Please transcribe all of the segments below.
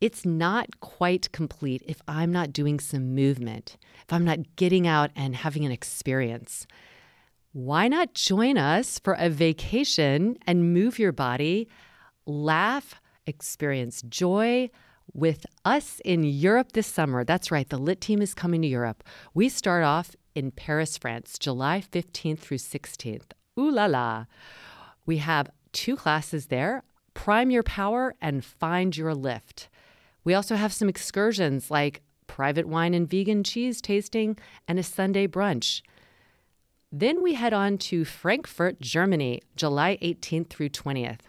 it's not quite complete if I'm not doing some movement, if I'm not getting out and having an experience. Why not join us for a vacation and move your body, laugh, experience joy with us in Europe this summer? That's right, the LYT team is coming to Europe. We start off in Paris, France, July 15th through 16th. Ooh la la. We have two classes there Prime Your Power and Find Your Lift. We also have some excursions like private wine and vegan cheese tasting and a Sunday brunch. Then we head on to Frankfurt, Germany, July 18th through 20th.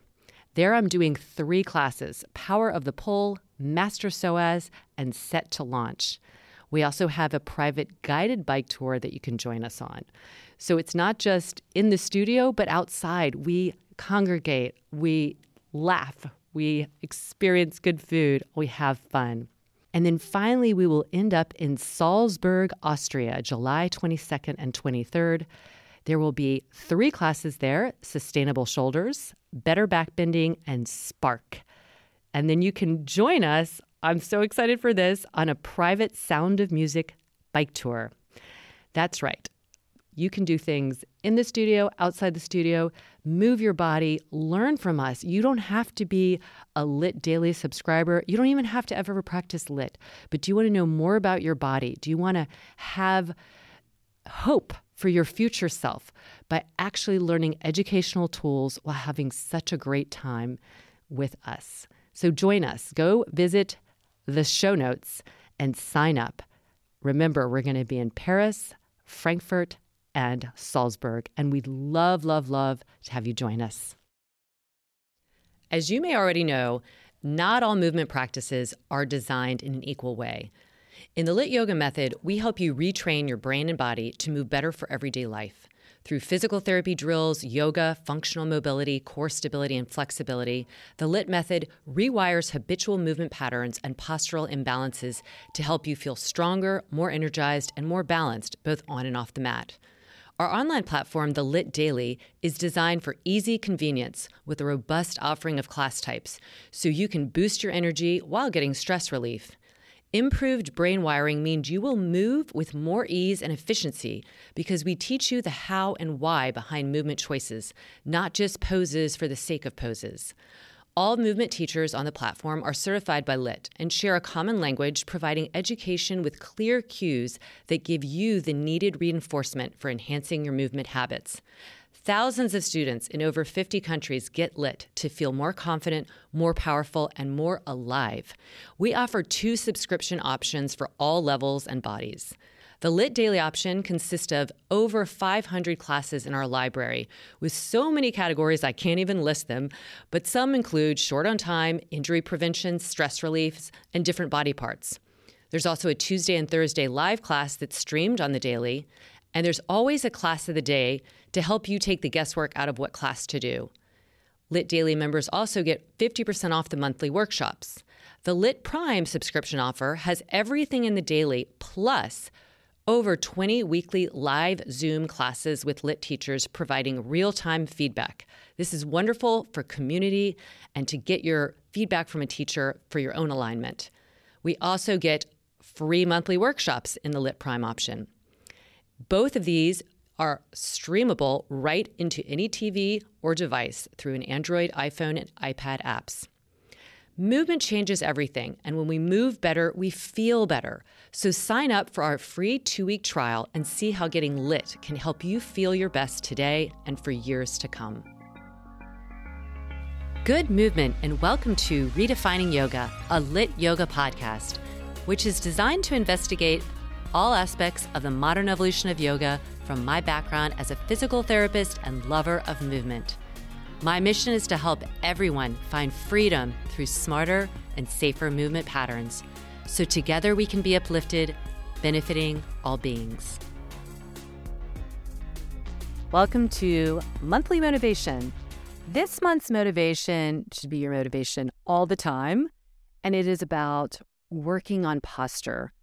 There I'm doing three classes Power of the Pole, Master Psoas, and Set to Launch. We also have a private guided bike tour that you can join us on. So it's not just in the studio, but outside. We congregate, we laugh, we experience good food, we have fun. And then finally, we will end up in Salzburg, Austria, July 22nd and 23rd. There will be three classes there sustainable shoulders, better back bending, and spark. And then you can join us. I'm so excited for this on a private Sound of Music bike tour. That's right. You can do things in the studio, outside the studio, move your body, learn from us. You don't have to be a LYT daily subscriber. You don't even have to ever practice LYT. But do you want to know more about your body? Do you want to have hope for your future self by actually learning educational tools while having such a great time with us? So join us. Go visit the show notes and sign up. Remember, we're going to be in Paris, Frankfurt, and Salzburg. And we'd love, love, love to have you join us. As you may already know, not all movement practices are designed in an equal way. In the LYT Yoga method, we help you retrain your brain and body to move better for everyday life. Through physical therapy drills, yoga, functional mobility, core stability, and flexibility, the LYT method rewires habitual movement patterns and postural imbalances to help you feel stronger, more energized, and more balanced both on and off the mat. Our online platform, The LYT Daily, is designed for easy convenience with a robust offering of class types, so you can boost your energy while getting stress relief. Improved brain wiring means you will move with more ease and efficiency because we teach you the how and why behind movement choices, not just poses for the sake of poses. All movement teachers on the platform are certified by LYT and share a common language, providing education with clear cues that give you the needed reinforcement for enhancing your movement habits. Thousands of students in over 50 countries get lit to feel more confident, more powerful, and more alive. We offer two subscription options for all levels and bodies. The LYT Daily option consists of over 500 classes in our library, with so many categories I can't even list them, but some include short on time, injury prevention, stress reliefs, and different body parts. There's also a Tuesday and Thursday live class that's streamed on the daily, and there's always a class of the day to help you take the guesswork out of what class to do. LYT Daily members also get 50% off the monthly workshops. The LYT Prime subscription offer has everything in the daily plus over 20 weekly live Zoom classes with LYT teachers providing real time feedback. This is wonderful for community and to get your feedback from a teacher for your own alignment. We also get free monthly workshops in the LYT Prime option. Both of these are streamable right into any TV or device through an Android, iPhone, and iPad apps. Movement changes everything, and when we move better, we feel better. So sign up for our free two week trial and see how getting lit can help you feel your best today and for years to come. Good movement, and welcome to Redefining Yoga, a LYT yoga podcast, which is designed to investigate all aspects of the modern evolution of yoga from my background as a physical therapist and lover of movement. My mission is to help everyone find freedom through smarter and safer movement patterns so together we can be uplifted, benefiting all beings. Welcome to Monthly Motivation. This month's motivation should be your motivation all the time, and it is about working on posture.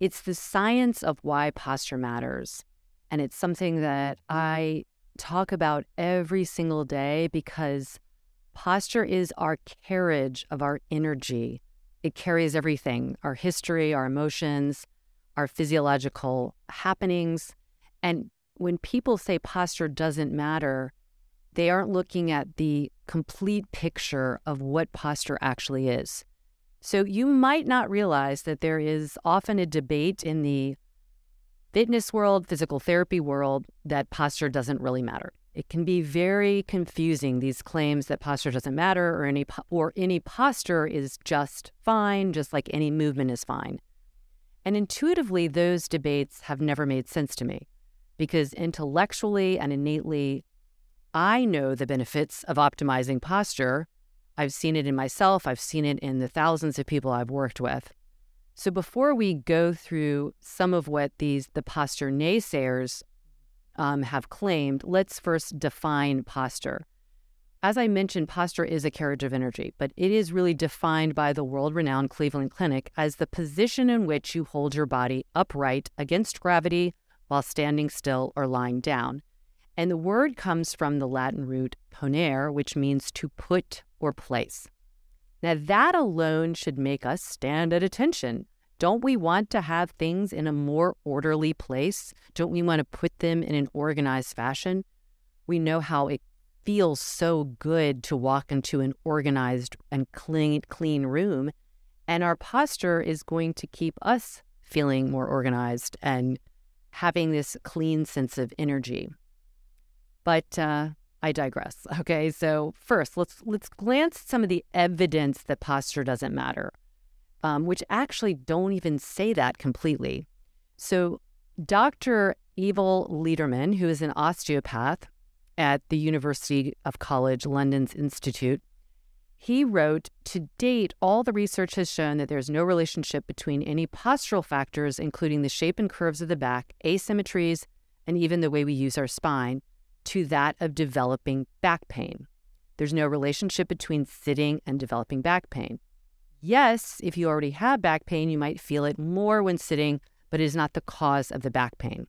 It's the science of why posture matters. And it's something that I talk about every single day because posture is our carriage of our energy. It carries everything our history, our emotions, our physiological happenings. And when people say posture doesn't matter, they aren't looking at the complete picture of what posture actually is. So you might not realize that there is often a debate in the fitness world, physical therapy world, that posture doesn't really matter. It can be very confusing these claims that posture doesn't matter or any or any posture is just fine, just like any movement is fine. And intuitively those debates have never made sense to me because intellectually and innately I know the benefits of optimizing posture. I've seen it in myself, I've seen it in the thousands of people I've worked with. So before we go through some of what these the posture naysayers um, have claimed, let's first define posture. As I mentioned, posture is a carriage of energy, but it is really defined by the world renowned Cleveland Clinic as the position in which you hold your body upright against gravity while standing still or lying down. And the word comes from the Latin root ponere, which means to put or place. Now, that alone should make us stand at attention. Don't we want to have things in a more orderly place? Don't we want to put them in an organized fashion? We know how it feels so good to walk into an organized and clean, clean room. And our posture is going to keep us feeling more organized and having this clean sense of energy. But uh, I digress. Okay, so first, let's let's glance at some of the evidence that posture doesn't matter, um, which actually don't even say that completely. So, Dr. Eyal Lederman, who is an osteopath at the University of College London's Institute, he wrote To date, all the research has shown that there's no relationship between any postural factors, including the shape and curves of the back, asymmetries, and even the way we use our spine, to that of developing back pain. There's no relationship between sitting and developing back pain. Yes, if you already have back pain, you might feel it more when sitting, but it is not the cause of the back pain.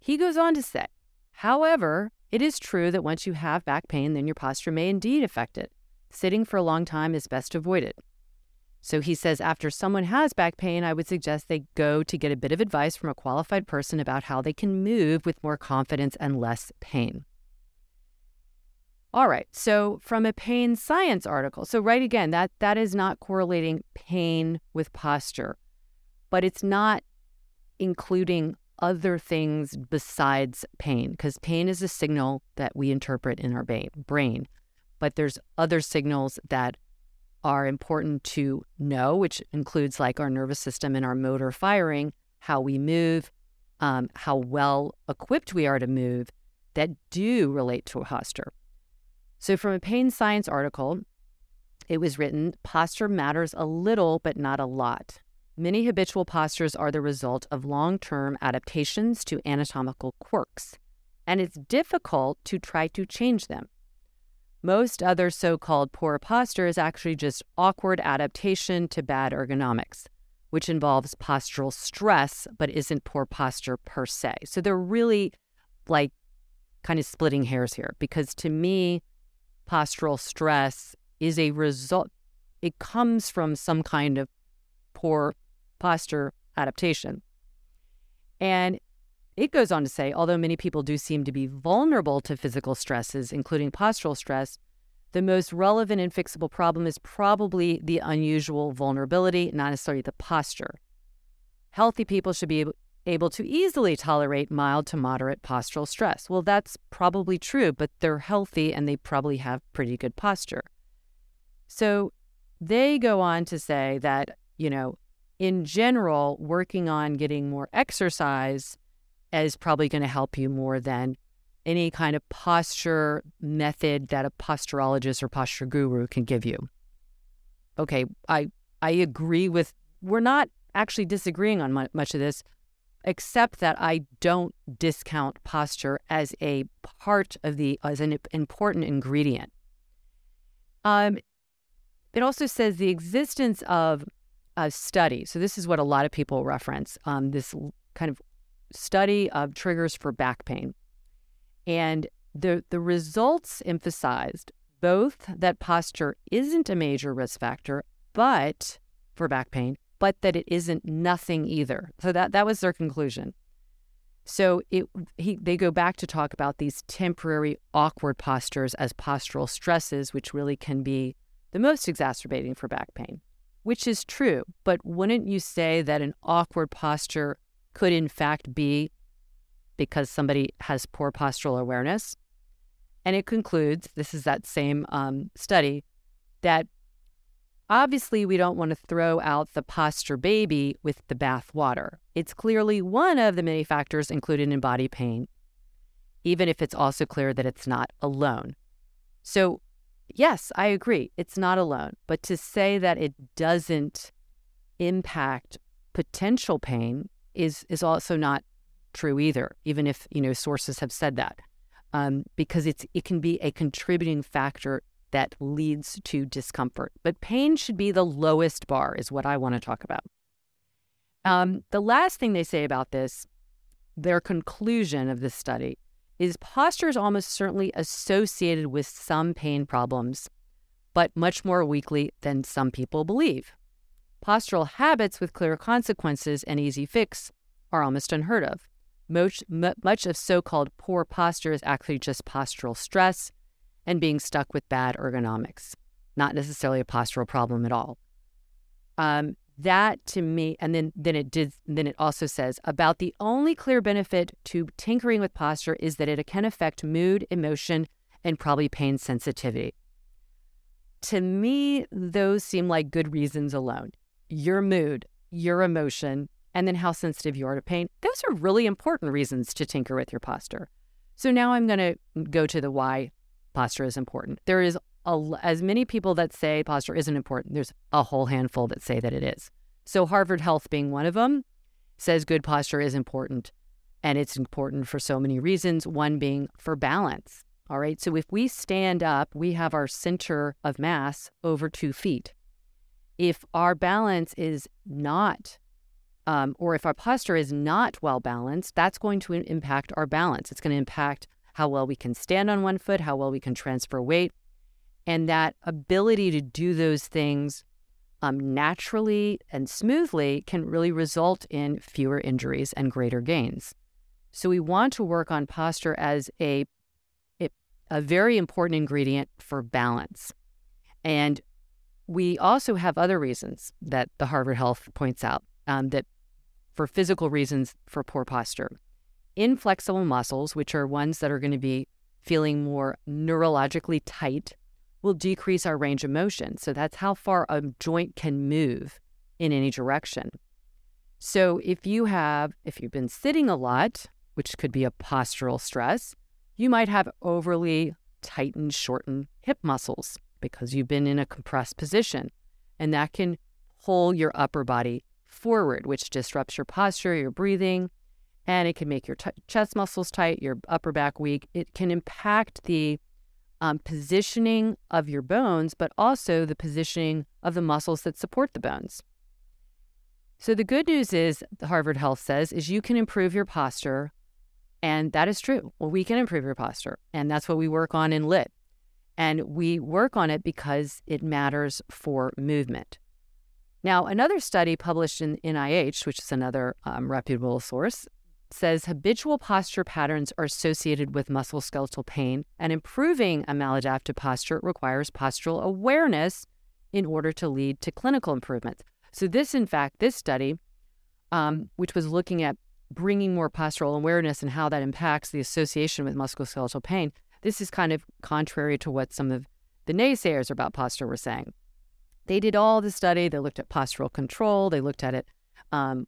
He goes on to say, however, it is true that once you have back pain, then your posture may indeed affect it. Sitting for a long time is best avoided. So he says, after someone has back pain, I would suggest they go to get a bit of advice from a qualified person about how they can move with more confidence and less pain. All right, so from a pain science article, so right again, that that is not correlating pain with posture, but it's not including other things besides pain, because pain is a signal that we interpret in our brain. But there's other signals that are important to know, which includes like our nervous system and our motor firing, how we move, um, how well equipped we are to move, that do relate to a posture. So, from a pain science article, it was written posture matters a little, but not a lot. Many habitual postures are the result of long term adaptations to anatomical quirks, and it's difficult to try to change them. Most other so called poor posture is actually just awkward adaptation to bad ergonomics, which involves postural stress but isn't poor posture per se. So they're really like kind of splitting hairs here because to me, postural stress is a result, it comes from some kind of poor posture adaptation. And it goes on to say although many people do seem to be vulnerable to physical stresses, including postural stress, the most relevant and fixable problem is probably the unusual vulnerability, not necessarily the posture. Healthy people should be able to easily tolerate mild to moderate postural stress. Well, that's probably true, but they're healthy and they probably have pretty good posture. So they go on to say that, you know, in general, working on getting more exercise is probably going to help you more than any kind of posture method that a posturologist or posture guru can give you. Okay, I I agree with we're not actually disagreeing on much of this except that I don't discount posture as a part of the as an important ingredient. Um, it also says the existence of a study. So this is what a lot of people reference. Um, this kind of study of triggers for back pain. And the, the results emphasized both that posture isn't a major risk factor, but for back pain, but that it isn't nothing either. So that, that was their conclusion. So it he, they go back to talk about these temporary awkward postures as postural stresses, which really can be the most exacerbating for back pain, which is true. But wouldn't you say that an awkward posture could in fact be because somebody has poor postural awareness. And it concludes this is that same um, study that obviously we don't want to throw out the posture baby with the bath water. It's clearly one of the many factors included in body pain, even if it's also clear that it's not alone. So, yes, I agree, it's not alone. But to say that it doesn't impact potential pain is is also not true either, even if you know sources have said that, um, because it's it can be a contributing factor that leads to discomfort. But pain should be the lowest bar, is what I want to talk about. Um, the last thing they say about this, their conclusion of this study, is posture is almost certainly associated with some pain problems, but much more weakly than some people believe. Postural habits with clear consequences and easy fix are almost unheard of. Much, much of so called poor posture is actually just postural stress and being stuck with bad ergonomics, not necessarily a postural problem at all. Um, that to me, and then then it did. Then it also says about the only clear benefit to tinkering with posture is that it can affect mood, emotion, and probably pain sensitivity. To me, those seem like good reasons alone your mood, your emotion, and then how sensitive you are to pain. Those are really important reasons to tinker with your posture. So now I'm going to go to the why posture is important. There is a, as many people that say posture isn't important. There's a whole handful that say that it is. So Harvard Health being one of them says good posture is important and it's important for so many reasons, one being for balance. All right. So if we stand up, we have our center of mass over 2 feet if our balance is not, um, or if our posture is not well balanced, that's going to impact our balance. It's going to impact how well we can stand on one foot, how well we can transfer weight. And that ability to do those things um, naturally and smoothly can really result in fewer injuries and greater gains. So we want to work on posture as a, a, very important ingredient for balance. And we also have other reasons that the Harvard Health points out um, that for physical reasons for poor posture. Inflexible muscles, which are ones that are going to be feeling more neurologically tight, will decrease our range of motion. So that's how far a joint can move in any direction. So if you have, if you've been sitting a lot, which could be a postural stress, you might have overly tightened, shortened hip muscles because you've been in a compressed position. And that can pull your upper body forward, which disrupts your posture, your breathing, and it can make your t- chest muscles tight, your upper back weak. It can impact the um, positioning of your bones, but also the positioning of the muscles that support the bones. So the good news is, Harvard Health says, is you can improve your posture, and that is true. Well, we can improve your posture, and that's what we work on in LYT. And we work on it because it matters for movement. Now, another study published in NIH, which is another um, reputable source, says habitual posture patterns are associated with musculoskeletal pain, and improving a maladaptive posture requires postural awareness in order to lead to clinical improvements. So, this, in fact, this study, um, which was looking at bringing more postural awareness and how that impacts the association with musculoskeletal pain, this is kind of contrary to what some of the naysayers about posture were saying. They did all the study. They looked at postural control. They looked at it um,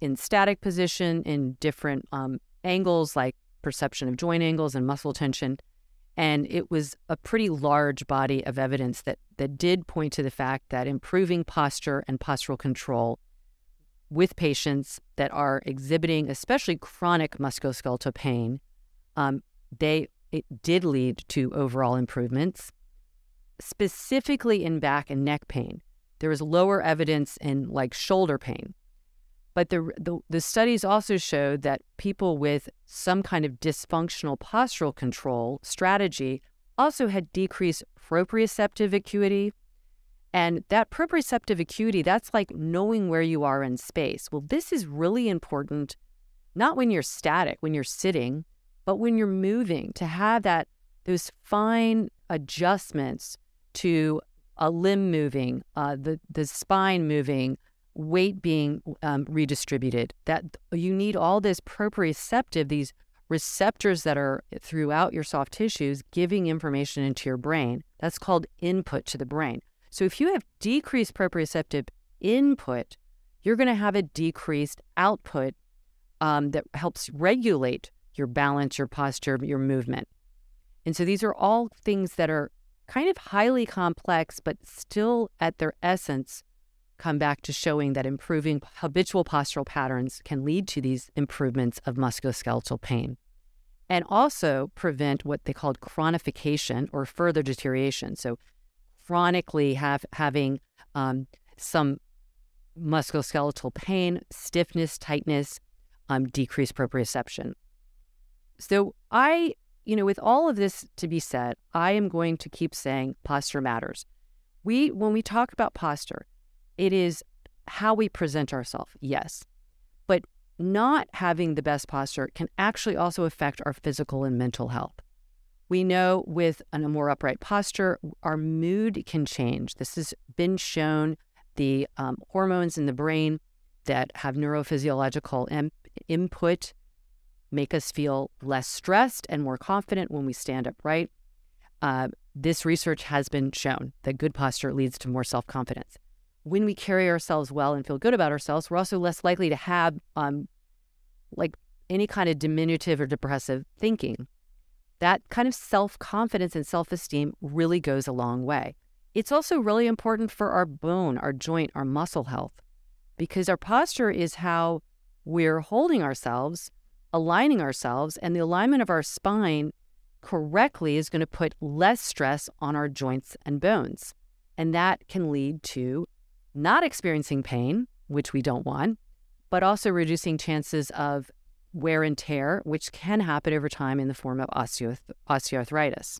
in static position, in different um, angles like perception of joint angles and muscle tension. And it was a pretty large body of evidence that, that did point to the fact that improving posture and postural control with patients that are exhibiting especially chronic musculoskeletal pain, um, they it did lead to overall improvements, specifically in back and neck pain. There was lower evidence in like shoulder pain. But the, the, the studies also showed that people with some kind of dysfunctional postural control strategy also had decreased proprioceptive acuity. And that proprioceptive acuity, that's like knowing where you are in space. Well, this is really important, not when you're static, when you're sitting, but when you're moving, to have that those fine adjustments to a limb moving, uh, the the spine moving, weight being um, redistributed. That you need all this proprioceptive, these receptors that are throughout your soft tissues giving information into your brain. That's called input to the brain. So if you have decreased proprioceptive input, you're going to have a decreased output um, that helps regulate your balance, your posture, your movement. And so these are all things that are kind of highly complex, but still at their essence come back to showing that improving habitual postural patterns can lead to these improvements of musculoskeletal pain and also prevent what they called chronification or further deterioration. So, chronically have having um, some musculoskeletal pain, stiffness, tightness, um, decreased proprioception. So, I, you know, with all of this to be said, I am going to keep saying posture matters. We, when we talk about posture, it is how we present ourselves, yes. But not having the best posture can actually also affect our physical and mental health. We know with a more upright posture, our mood can change. This has been shown. The um, hormones in the brain that have neurophysiological input make us feel less stressed and more confident when we stand upright. Uh, this research has been shown that good posture leads to more self confidence when we carry ourselves well and feel good about ourselves, we're also less likely to have um, like any kind of diminutive or depressive thinking. That kind of self confidence and self esteem really goes a long way. It's also really important for our bone, our joint, our muscle health, because our posture is how we're holding ourselves, aligning ourselves, and the alignment of our spine correctly is going to put less stress on our joints and bones. And that can lead to not experiencing pain, which we don't want, but also reducing chances of wear and tear, which can happen over time in the form of osteoarth- osteoarthritis.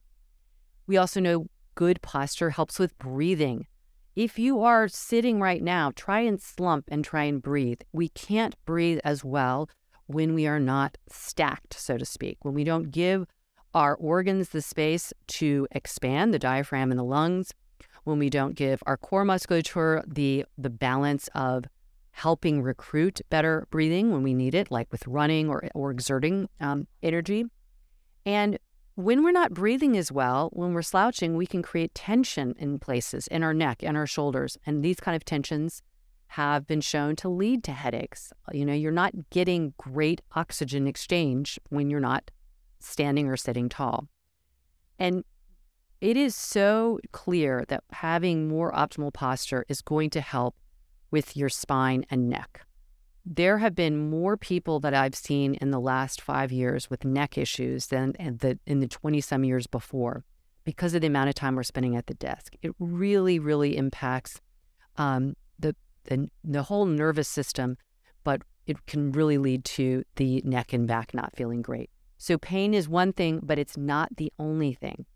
We also know good posture helps with breathing. If you are sitting right now, try and slump and try and breathe. We can't breathe as well when we are not stacked, so to speak, when we don't give our organs the space to expand, the diaphragm and the lungs, when we don't give our core musculature the the balance of helping recruit better breathing when we need it, like with running or, or exerting um, energy. And when we're not breathing as well, when we're slouching, we can create tension in places in our neck and our shoulders. And these kind of tensions have been shown to lead to headaches. You know, you're not getting great oxygen exchange when you're not standing or sitting tall. And it is so clear that having more optimal posture is going to help with your spine and neck. There have been more people that I've seen in the last five years with neck issues than in the, in the 20 some years before because of the amount of time we're spending at the desk. It really, really impacts um, the, the, whole nervous system, but it can really lead to the neck and back not feeling great. So, pain is one thing, but it's not the only thing.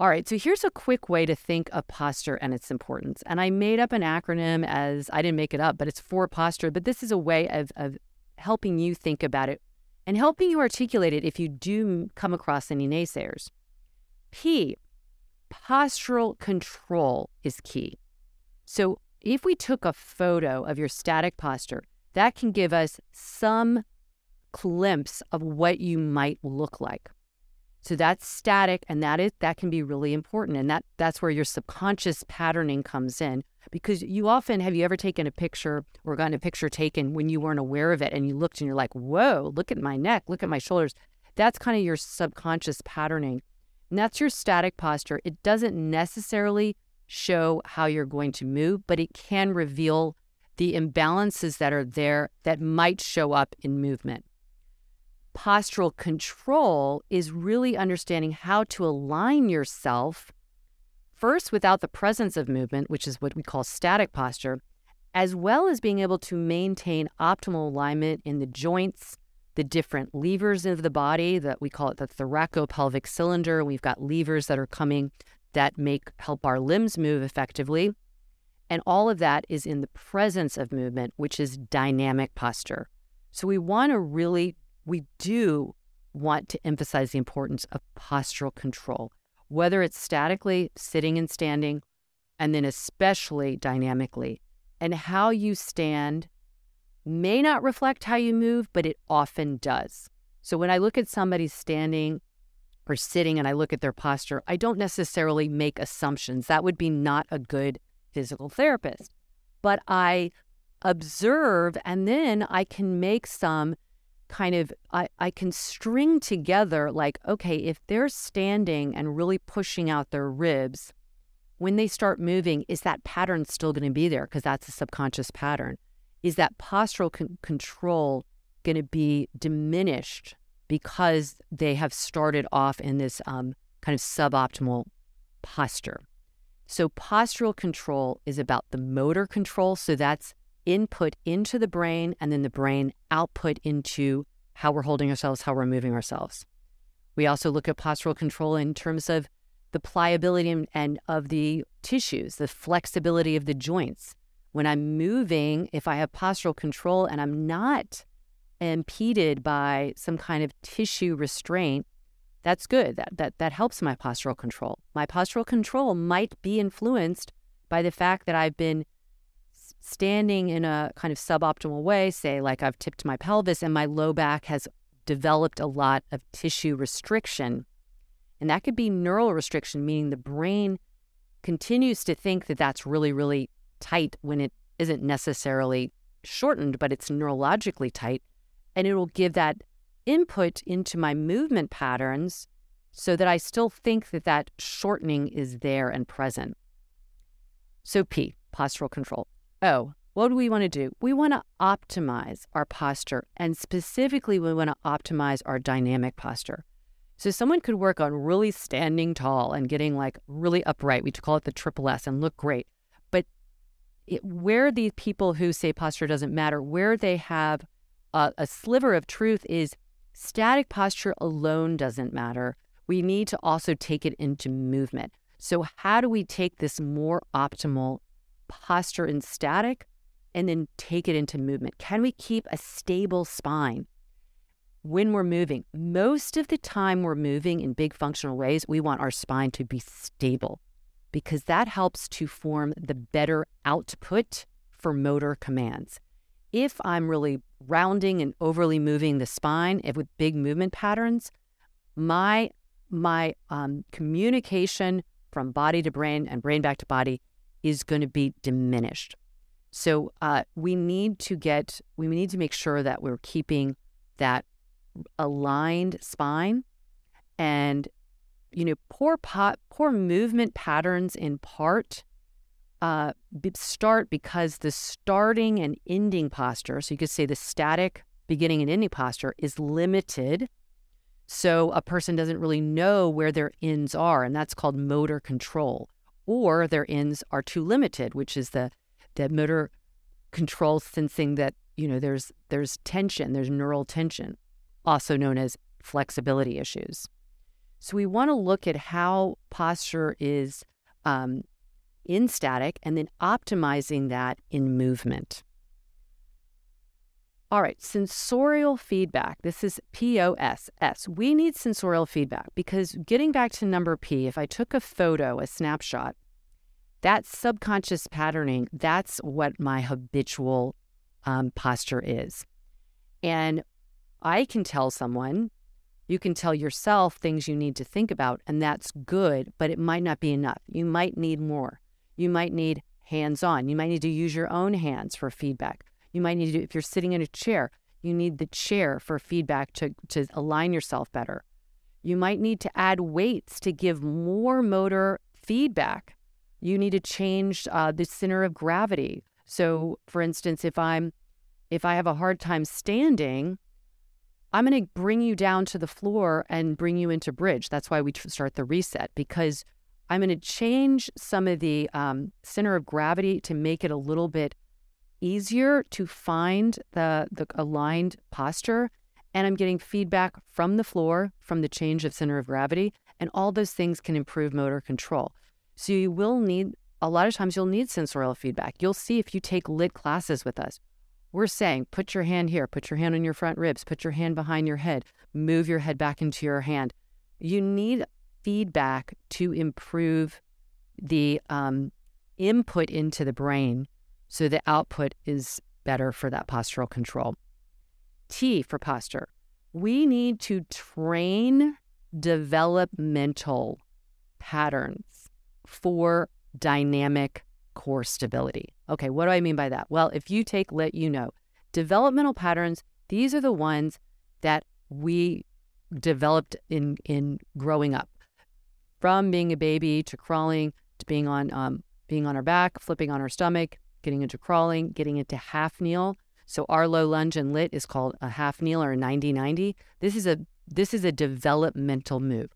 All right, so here's a quick way to think of posture and its importance. And I made up an acronym as I didn't make it up, but it's for posture. But this is a way of, of helping you think about it and helping you articulate it if you do come across any naysayers. P, postural control is key. So if we took a photo of your static posture, that can give us some glimpse of what you might look like. So that's static and that is that can be really important and that that's where your subconscious patterning comes in because you often have you ever taken a picture or gotten a picture taken when you weren't aware of it and you looked and you're like, "Whoa, look at my neck, look at my shoulders." That's kind of your subconscious patterning. And that's your static posture. It doesn't necessarily show how you're going to move, but it can reveal the imbalances that are there that might show up in movement postural control is really understanding how to align yourself first without the presence of movement, which is what we call static posture, as well as being able to maintain optimal alignment in the joints, the different levers of the body that we call it the thoracopelvic cylinder. We've got levers that are coming that make help our limbs move effectively. And all of that is in the presence of movement, which is dynamic posture. So we want to really we do want to emphasize the importance of postural control, whether it's statically, sitting and standing, and then especially dynamically. And how you stand may not reflect how you move, but it often does. So when I look at somebody standing or sitting and I look at their posture, I don't necessarily make assumptions. That would be not a good physical therapist. But I observe and then I can make some kind of I, I can string together like okay if they're standing and really pushing out their ribs when they start moving is that pattern still going to be there because that's a subconscious pattern is that postural con- control going to be diminished because they have started off in this um, kind of suboptimal posture so postural control is about the motor control so that's input into the brain and then the brain output into how we're holding ourselves, how we're moving ourselves. We also look at postural control in terms of the pliability and, and of the tissues, the flexibility of the joints. When I'm moving, if I have postural control and I'm not impeded by some kind of tissue restraint, that's good. That, that, that helps my postural control. My postural control might be influenced by the fact that I've been standing in a kind of suboptimal way, say like I've tipped my pelvis and my low back has developed a lot of tissue restriction. And that could be neural restriction, meaning the brain continues to think that that's really, really tight when it isn't necessarily shortened, but it's neurologically tight. And it'll give that input into my movement patterns so that I still think that that shortening is there and present. So, P, postural control. Oh, what do we want to do? We want to optimize our posture, and specifically, we want to optimize our dynamic posture. So, someone could work on really standing tall and getting like really upright. We call it the triple S and look great. But it, where the people who say posture doesn't matter, where they have a, a sliver of truth is static posture alone doesn't matter. We need to also take it into movement. So, how do we take this more optimal posture in static and then take it into movement? Can we keep a stable spine when we're moving? Most of the time, we're moving in big functional ways. We want our spine to be stable because that helps to form the better output for motor commands. If I'm really rounding and overly moving the spine if with big movement patterns, my my um, communication from body to brain and brain back to body is going to be diminished. So uh, we need to get, we need to make sure that we're keeping that aligned spine and, you know, poor pot, poor movement patterns in part uh, start because the starting and ending posture, so you could say the static beginning and ending posture is limited. So a person doesn't really know where their ends are, and that's called motor control or their ends are too limited, which is the the motor control sensing that you know there's there's tension, there's neural tension, also known as flexibility issues. So we want to look at how posture is um, in static and then optimizing that in movement. All right, sensorial feedback. This is POSS. We need sensorial feedback because getting back to number P, if I took a photo, a snapshot, that subconscious patterning, that's what my habitual um, posture is. And I can tell someone, you can tell yourself things you need to think about, and that's good, but it might not be enough. You might need more. You might need hands on. You might need to use your own hands for feedback. You might need to, if you're sitting in a chair, you need the chair for feedback to, to align yourself better. You might need to add weights to give more motor feedback. You need to change uh, the center of gravity. So, for instance, if I'm if I have a hard time standing, I'm going to bring you down to the floor and bring you into bridge. That's why we start the reset because I'm going to change some of the um, center of gravity to make it a little bit easier to find the, the aligned posture. And I'm getting feedback from the floor, from the change of center of gravity. And all those things can improve motor control. So you will need, a lot of times, you'll need sensorial feedback. You'll see if you take LYT classes with us. We're saying, put your hand here, put your hand on your front ribs, put your hand behind your head, move your head back into your hand. You need feedback to improve the um, input into the brain so the output is better for that postural control. T for posture. We need to train developmental patterns for dynamic core stability. Okay, what do I mean by that? Well, if you take LYT, you know, developmental patterns, these are the ones that we developed in in growing up. From being a baby to crawling to being on um, being on our back, flipping on our stomach, getting into crawling, getting into half kneel. So our low lunge and LYT is called a half kneel or a 90-90. This is a this is a developmental move.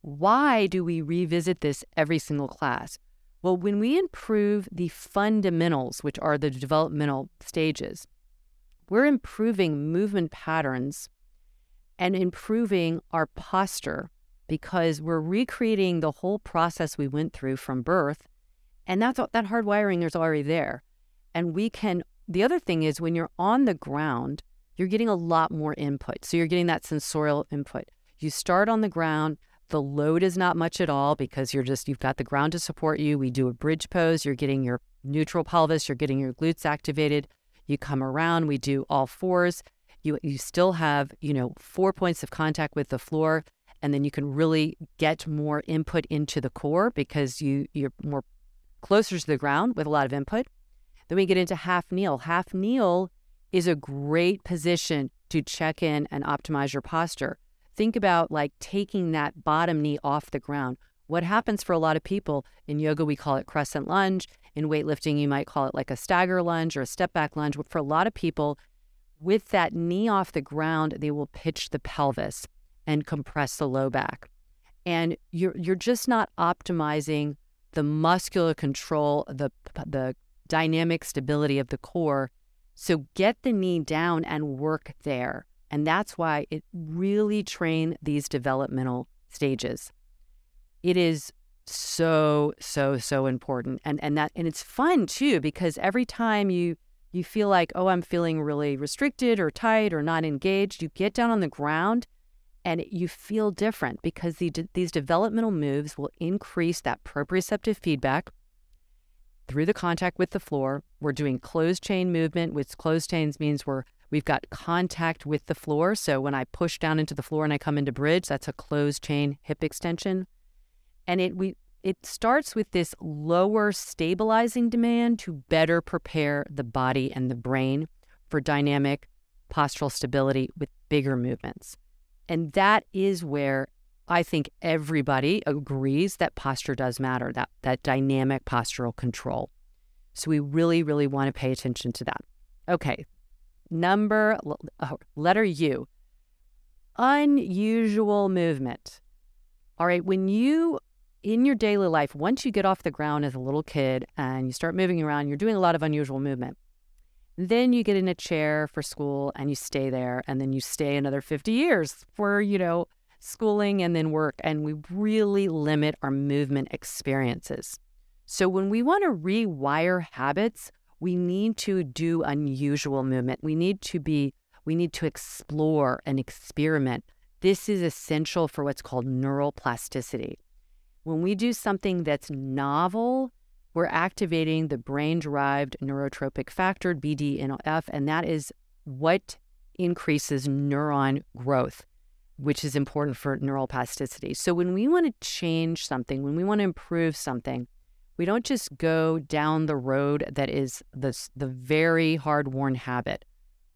Why do we revisit this every single class? Well, when we improve the fundamentals, which are the developmental stages, we're improving movement patterns and improving our posture because we're recreating the whole process we went through from birth. And that's that hard wiring is already there. And we can, the other thing is when you're on the ground, you're getting a lot more input. So you're getting that sensorial input. You start on the ground, the load is not much at all because you're just, you've got the ground to support you. We do a bridge pose, you're getting your neutral pelvis, you're getting your glutes activated. You come around, we do all fours. You, you still have, you know, four points of contact with the floor, and then you can really get more input into the core because you, you're more closer to the ground with a lot of input. Then we get into half kneel. Half kneel is a great position to check in and optimize your posture. Think about like taking that bottom knee off the ground. What happens for a lot of people in yoga, we call it crescent lunge. In weightlifting, you might call it like a stagger lunge or a step back lunge. But for a lot of people, with that knee off the ground, they will pitch the pelvis and compress the low back. And you're you're just not optimizing the muscular control, the the dynamic stability of the core. So get the knee down and work there. And that's why it really train these developmental stages. It is so so so important and and that and it's fun too because every time you you feel like oh i'm feeling really restricted or tight or not engaged you get down on the ground and you feel different because the, these developmental moves will increase that proprioceptive feedback through the contact with the floor. We're doing closed chain movement, which closed chains means we're we've got contact with the floor. So when I push down into the floor and I come into bridge, that's a closed chain hip extension. And it we it starts with this lower stabilizing demand to better prepare the body and the brain for dynamic postural stability with bigger movements. And that is where I think everybody agrees that posture does matter, that, that dynamic postural control. So we really, really want to pay attention to that. Okay, number, uh, letter U, unusual movement. All right, when you, in your daily life, once you get off the ground as a little kid and you start moving around, you're doing a lot of unusual movement. Then you get in a chair for school and you stay there, and then you stay another 50 years for, you know, schooling and then work, and we really limit our movement experiences. So when we want to rewire habits, we need to do unusual movement. We need to be, we need to explore and experiment. This is essential for what's called neuroplasticity. When we do something that's novel, we're activating the brain derived neurotrophic factor, BDNF, and that is what increases neuron growth, which is important for neural plasticity. So when we want to change something, when we want to improve something, we don't just go down the road that is the, the very hard worn habit.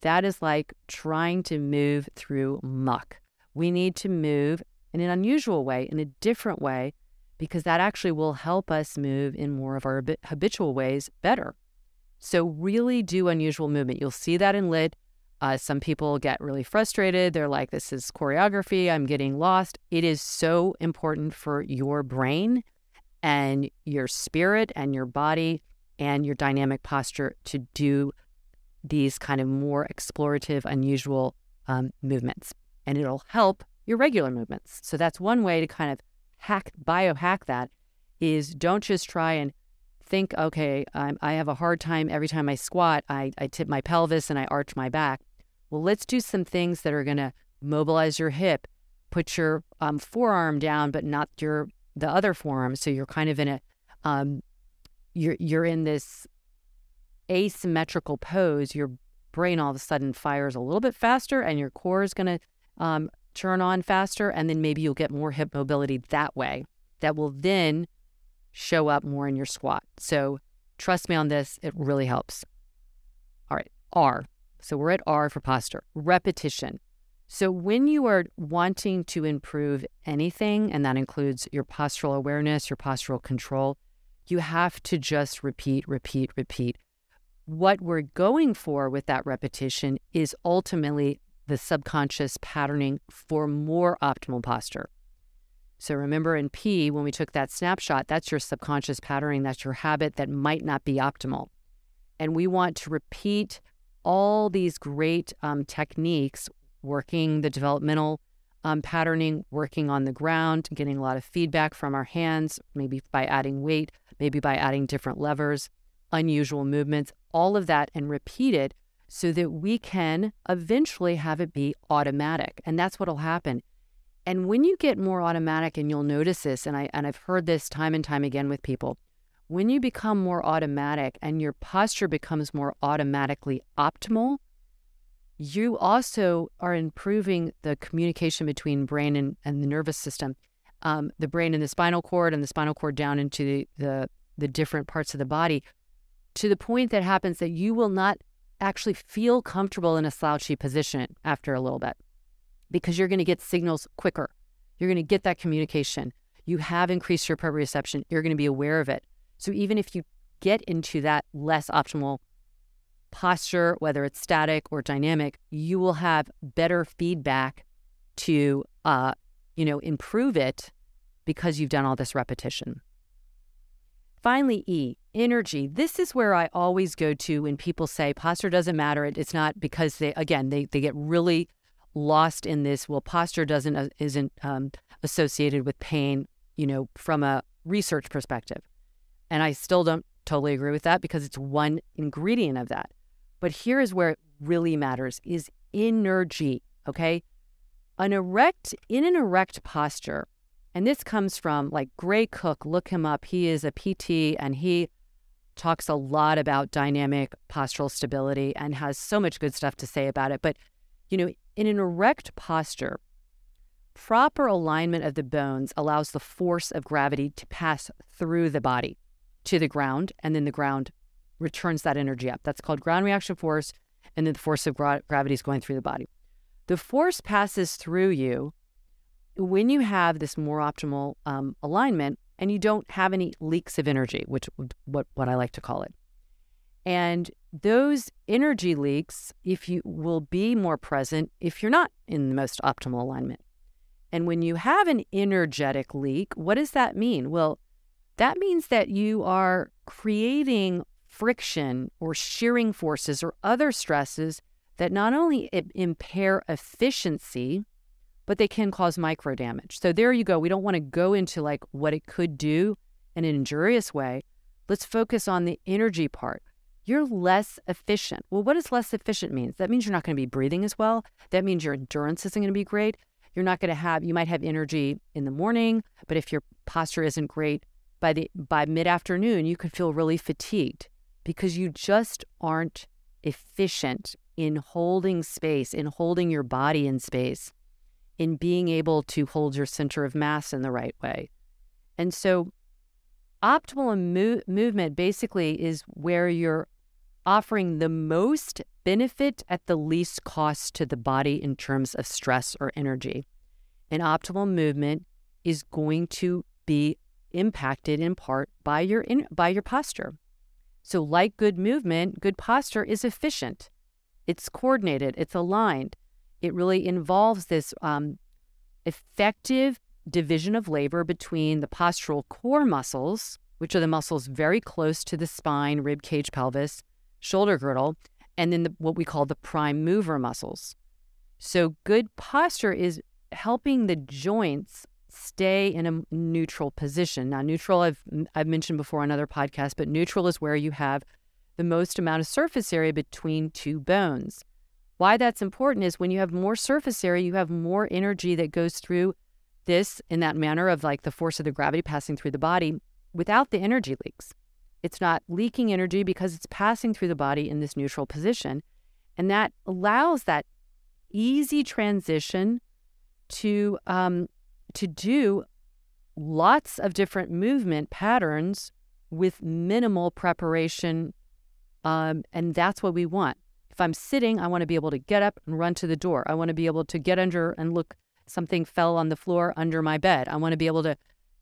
That is like trying to move through muck. We need to move in an unusual way, in a different way, because that actually will help us move in more of our habitual ways better. So, really do unusual movement. You'll see that in LYT. Uh, some people get really frustrated. They're like, this is choreography. I'm getting lost. It is so important for your brain and your spirit and your body and your dynamic posture to do these kind of more explorative, unusual um, movements. And it'll help your regular movements. So that's one way to kind of hack biohack that is don't just try and think, okay, I'm, i have a hard time every time I squat, I, I tip my pelvis and I arch my back. Well, let's do some things that are going to mobilize your hip, put your um, forearm down, but not your the other forearm. So you're kind of in a um, you're you're in this asymmetrical pose. Your brain all of a sudden fires a little bit faster, and your core is going to um, turn on faster, and then maybe you'll get more hip mobility that way. That will then show up more in your squat. So trust me on this, it really helps. All right, R. So we're at R for posture. Repetition. So when you are wanting to improve anything, and that includes your postural awareness, your postural control, you have to just repeat, repeat, repeat. What we're going for with that repetition is ultimately the subconscious patterning for more optimal posture. So remember in P, when we took that snapshot, that's your subconscious patterning, that's your habit that might not be optimal. And we want to repeat all these great um, techniques, working the developmental um, patterning, working on the ground, getting a lot of feedback from our hands, maybe by adding weight, maybe by adding different levers, unusual movements, all of that, and repeat it so that we can eventually have it be automatic. And that's what'll happen. And when you get more automatic, and you'll notice this, and I and I've heard this time and time again with people, when you become more automatic and your posture becomes more automatically optimal, you also are improving the communication between brain and, and the nervous system. Um, the brain and the spinal cord and the spinal cord down into the, the the different parts of the body to the point that happens that you will not actually feel comfortable in a slouchy position after a little bit because you're going to get signals quicker. You're going to get that communication. You have increased your proprioception. You're going to be aware of it. So even if you get into that less optimal posture, whether it's static or dynamic, you will have better feedback to, uh, you know, improve it because you've done all this repetition. Finally, E, energy. This is where I always go to when people say posture doesn't matter. It's not because they, again, they, they get really lost in this. Well, posture doesn't uh, isn't um, associated with pain, you know, from a research perspective. And I still don't totally agree with that because it's one ingredient of that. But here is where it really matters is energy, okay? An erect in an erect posture, and this comes from like Gray Cook, look him up. He is a PT and he talks a lot about dynamic postural stability and has so much good stuff to say about it. But, you know, in an erect posture, proper alignment of the bones allows the force of gravity to pass through the body to the ground, and then the ground returns that energy up. That's called ground reaction force, and then the force of gra- gravity is going through the body. The force passes through you when you have this more optimal um, alignment and you don't have any leaks of energy, which what what I like to call it. And those energy leaks, if you will be more present if you're not in the most optimal alignment. And when you have an energetic leak, what does that mean? Well, that means that you are creating friction or shearing forces or other stresses that not only impair efficiency, but they can cause micro damage. So there you go. We don't want to go into like what it could do in an injurious way. Let's focus on the energy part. You're less efficient. Well, what does less efficient mean? That means you're not going to be breathing as well. That means your endurance isn't going to be great. You're not going to have you might have energy in the morning, but if your posture isn't great by the by mid-afternoon, you could feel really fatigued because you just aren't efficient in holding space, in holding your body in space, in being able to hold your center of mass in the right way. And so, optimal mo- movement basically is where you're offering the most benefit at the least cost to the body in terms of stress or energy. And optimal movement is going to be impacted in part by your in, by your posture. So like good movement, good posture is efficient. It's coordinated, it's aligned. It really involves this um, effective division of labor between the postural core muscles, which are the muscles very close to the spine, rib cage, pelvis, shoulder girdle, and then the, what we call the prime mover muscles. So, good posture is helping the joints stay in a neutral position. Now, neutral, I've, I've mentioned before on other podcasts, but neutral is where you have the most amount of surface area between two bones. Why that's important is when you have more surface area, you have more energy that goes through this in that manner of like the force of the gravity passing through the body without the energy leaks. It's not leaking energy because it's passing through the body in this neutral position. And that allows that easy transition to um, to do lots of different movement patterns with minimal preparation. Um, and that's what we want. If I'm sitting, I want to be able to get up and run to the door. I want to be able to get under and look, something fell on the floor under my bed. I want to be able to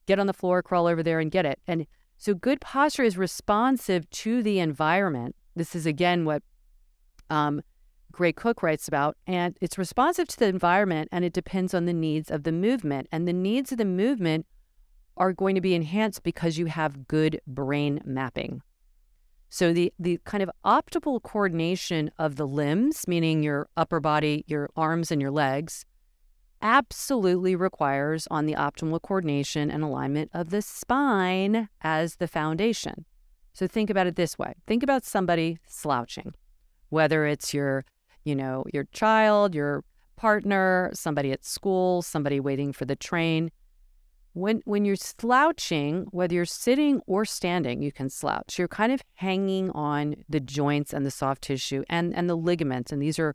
get on the floor, crawl over there, and get it. And so, good posture is responsive to the environment. This is again what um, Gray Cook writes about, and it's responsive to the environment and it depends on the needs of the movement. And the needs of the movement are going to be enhanced because you have good brain mapping. So the the kind of optimal coordination of the limbs, meaning your upper body, your arms and your legs, absolutely requires on the optimal coordination and alignment of the spine as the foundation. So think about it this way. Think about somebody slouching, whether it's your you know, your child, your partner, somebody at school, somebody waiting for the train. When when you're slouching, whether you're sitting or standing, you can slouch. You're kind of hanging on the joints and the soft tissue and, and the ligaments. And these are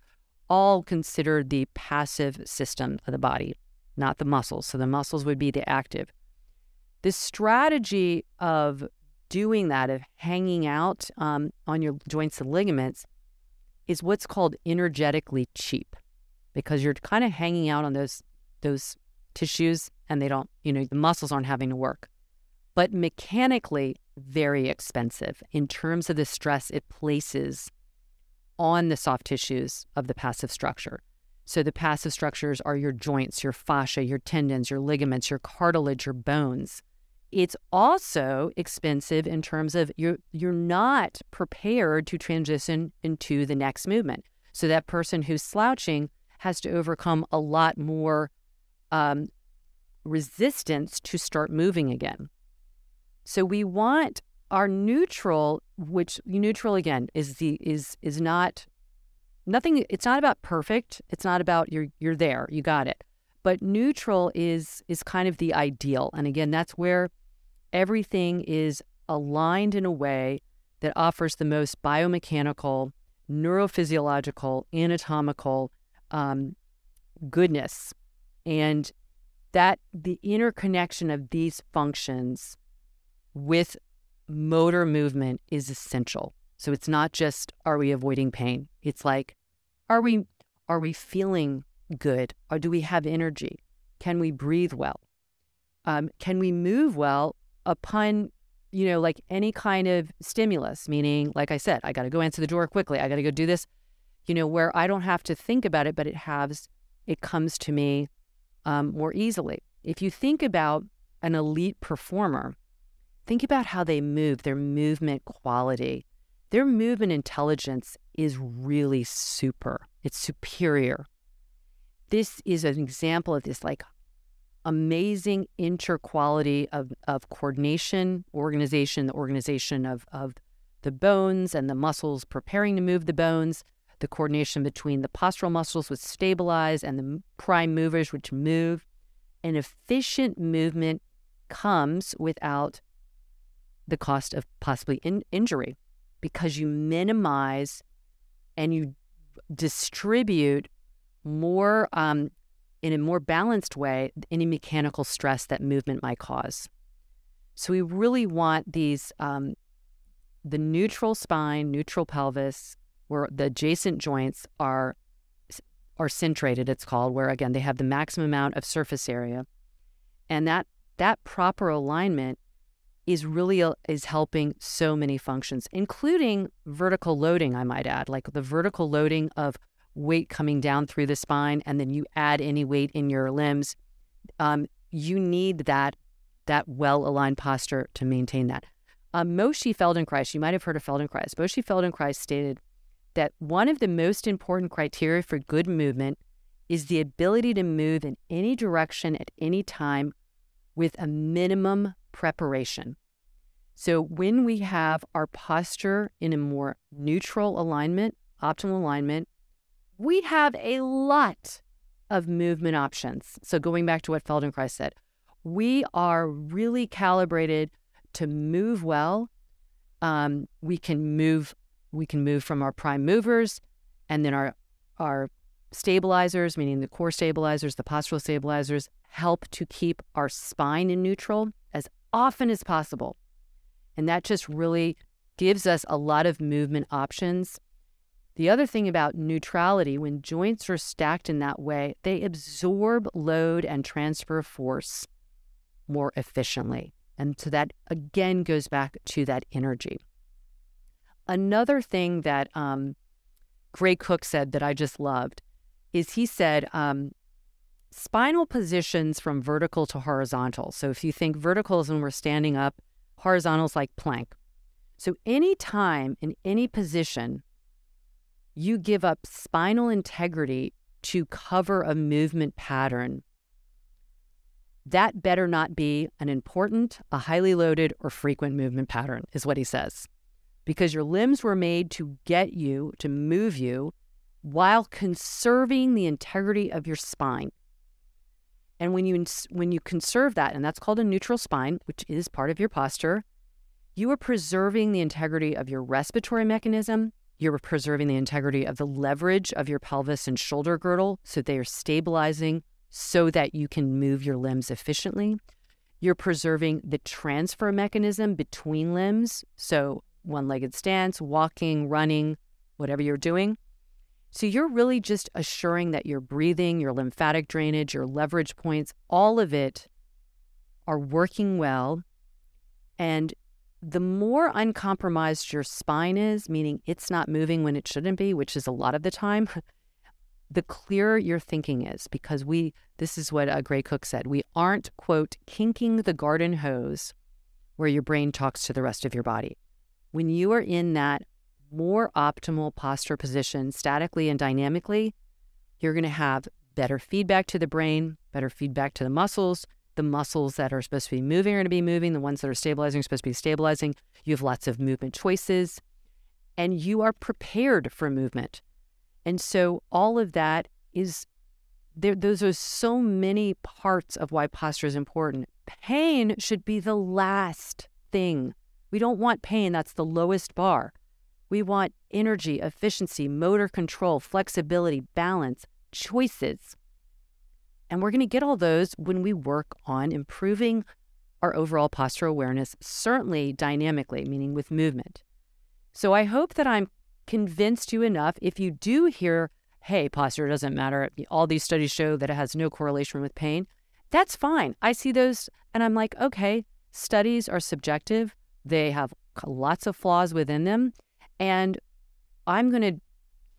all considered the passive system of the body, not the muscles. So the muscles would be the active. The strategy of doing that, of hanging out um, on your joints and ligaments, is what's called energetically cheap because you're kind of hanging out on those those tissues and they don't, you know, the muscles aren't having to work. But mechanically very expensive in terms of the stress it places on the soft tissues of the passive structure. So the passive structures are your joints, your fascia, your tendons, your ligaments, your cartilage, your bones. It's also expensive in terms of you're you're not prepared to transition into the next movement. So that person who's slouching has to overcome a lot more um, resistance to start moving again. So we want our neutral, which neutral again is the is is not nothing. It's not about perfect. It's not about you're you're there. You got it. But neutral is is kind of the ideal. And again, that's where everything is aligned in a way that offers the most biomechanical, neurophysiological, anatomical um, goodness. And that the interconnection of these functions with motor movement is essential. So it's not just are we avoiding pain? It's like are we are we feeling good? Or do we have energy? Can we breathe well? Um, can we move well upon you know like any kind of stimulus meaning like i said i got to go answer the door quickly i got to go do this you know where i don't have to think about it but it has it comes to me um, more easily. If you think about an elite performer think about how they move their movement quality. Their movement intelligence is really super. It's superior. This is an example of this like amazing interquality of, of coordination, organization, the organization of, of the bones and the muscles preparing to move the bones, the coordination between the postural muscles which stabilize and the prime movers which move. An efficient movement comes without the cost of possibly in- injury because you minimize and you distribute more um, in a more balanced way any mechanical stress that movement might cause. So we really want these um, the neutral spine, neutral pelvis, where the adjacent joints are are centrated. It's called where again they have the maximum amount of surface area, and that that proper alignment is really uh, is helping so many functions, including vertical loading. I might add, like the vertical loading of weight coming down through the spine, and then you add any weight in your limbs, um, you need that that well aligned posture to maintain that. Um, Moshe Feldenkrais, you might have heard of Feldenkrais. Moshe Feldenkrais stated that one of the most important criteria for good movement is the ability to move in any direction at any time with a minimum preparation. So when we have our posture in a more neutral alignment, optimal alignment, we have a lot of movement options. So, going back to what Feldenkrais said, we are really calibrated to move well. Um, we can move. We can move from our prime movers, and then our our stabilizers, meaning the core stabilizers, the postural stabilizers, help to keep our spine in neutral as often as possible, and that just really gives us a lot of movement options the other thing about neutrality, when joints are stacked in that way, they absorb load and transfer force more efficiently. And so that again goes back to that energy. Another thing that um, Gray Cook said that I just loved is he said um, spinal positions from vertical to horizontal. So if you think vertical is when we're standing up, horizontal is like plank. So any time in any position you give up spinal integrity to cover a movement pattern, that better not be an important, a highly loaded, or frequent movement pattern, is what he says. Because your limbs were made to get you, to move you, while conserving the integrity of your spine. And when you when you conserve that, and that's called a neutral spine, which is part of your posture, you are preserving the integrity of your respiratory mechanism, you're preserving the integrity of the leverage of your pelvis and shoulder girdle so they are stabilizing so that you can move your limbs efficiently. You're preserving the transfer mechanism between limbs. So, one legged stance, walking, running, whatever you're doing. So, you're really just assuring that your breathing, your lymphatic drainage, your leverage points, all of it are working well. And the more uncompromised your spine is, meaning it's not moving when it shouldn't be, which is a lot of the time, the clearer your thinking is. Because we, this is what a Gray Cook said, we aren't, quote, kinking the garden hose where your brain talks to the rest of your body. When you are in that more optimal posture position, statically and dynamically, you're going to have better feedback to the brain, better feedback to the muscles, the muscles that are supposed to be moving are going to be moving. The ones that are stabilizing are supposed to be stabilizing. You have lots of movement choices and you are prepared for movement. And so all of that is there, those are so many parts of why posture is important. Pain should be the last thing. We don't want pain, that's the lowest bar. We want energy, efficiency, motor control, flexibility, balance, choices. And we're going to get all those when we work on improving our overall posture awareness, certainly dynamically, meaning with movement. So I hope that I'm convinced you enough. If you do hear, hey, posture doesn't matter, all these studies show that it has no correlation with pain, that's fine. I see those and I'm like, okay, studies are subjective, they have lots of flaws within them. And I'm going to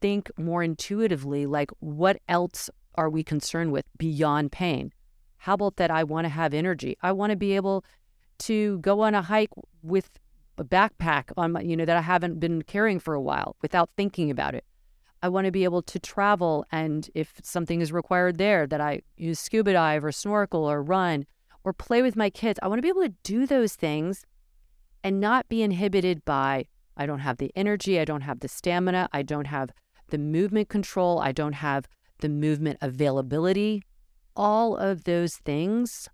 think more intuitively like, what else are we concerned with beyond pain? How about that I want to have energy? I want to be able to go on a hike with a backpack on my, you know, that I haven't been carrying for a while without thinking about it. I want to be able to travel. And if something is required there, that I use scuba dive or snorkel or run or play with my kids. I want to be able to do those things and not be inhibited by, I don't have the energy, I don't have the stamina, I don't have the movement control, I don't have the movement availability. All of those things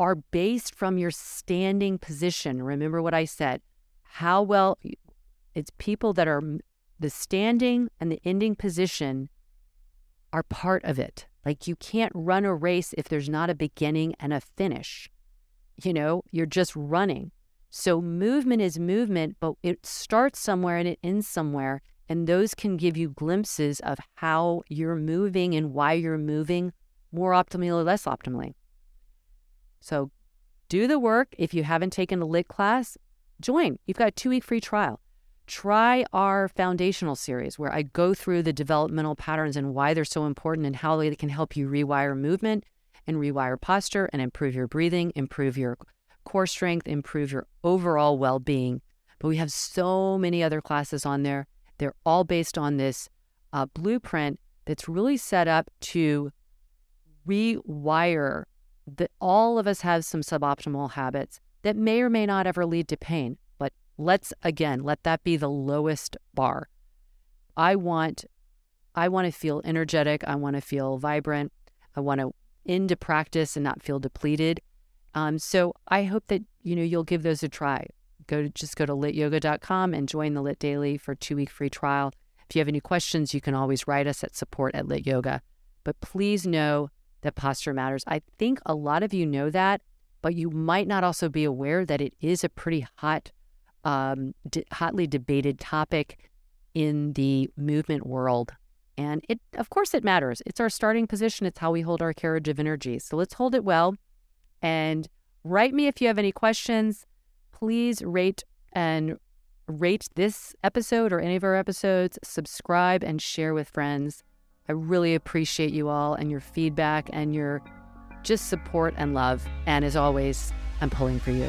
are based from your standing position. Remember what I said. How well it's people that are the standing and the ending position are part of it. Like you can't run a race if there's not a beginning and a finish. You know, you're just running. So movement is movement, but it starts somewhere and it ends somewhere. And those can give you glimpses of how you're moving and why you're moving more optimally or less optimally. So do the work. If you haven't taken a LYT class, join. You've got a two week free trial. Try our foundational series where I go through the developmental patterns and why they're so important and how they can help you rewire movement and rewire posture and improve your breathing, improve your core strength, improve your overall well being. But we have so many other classes on there. They're all based on this uh, blueprint that's really set up to rewire that all of us have some suboptimal habits that may or may not ever lead to pain. But let's again let that be the lowest bar. I want I want to feel energetic, I want to feel vibrant, I want to into practice and not feel depleted. Um, so I hope that you know you'll give those a try. Go to just go to lytyoga.com and join the LYT Daily for two week free trial. If you have any questions, you can always write us at support at LYT Yoga. But please know that posture matters. I think a lot of you know that, but you might not also be aware that it is a pretty hot, um, d- hotly debated topic in the movement world. And it, of course, it matters. It's our starting position. It's how we hold our carriage of energy. So let's hold it well. And write me if you have any questions. Please rate and rate this episode or any of our episodes. Subscribe and share with friends. I really appreciate you all and your feedback and your just support and love. And as always, I'm pulling for you.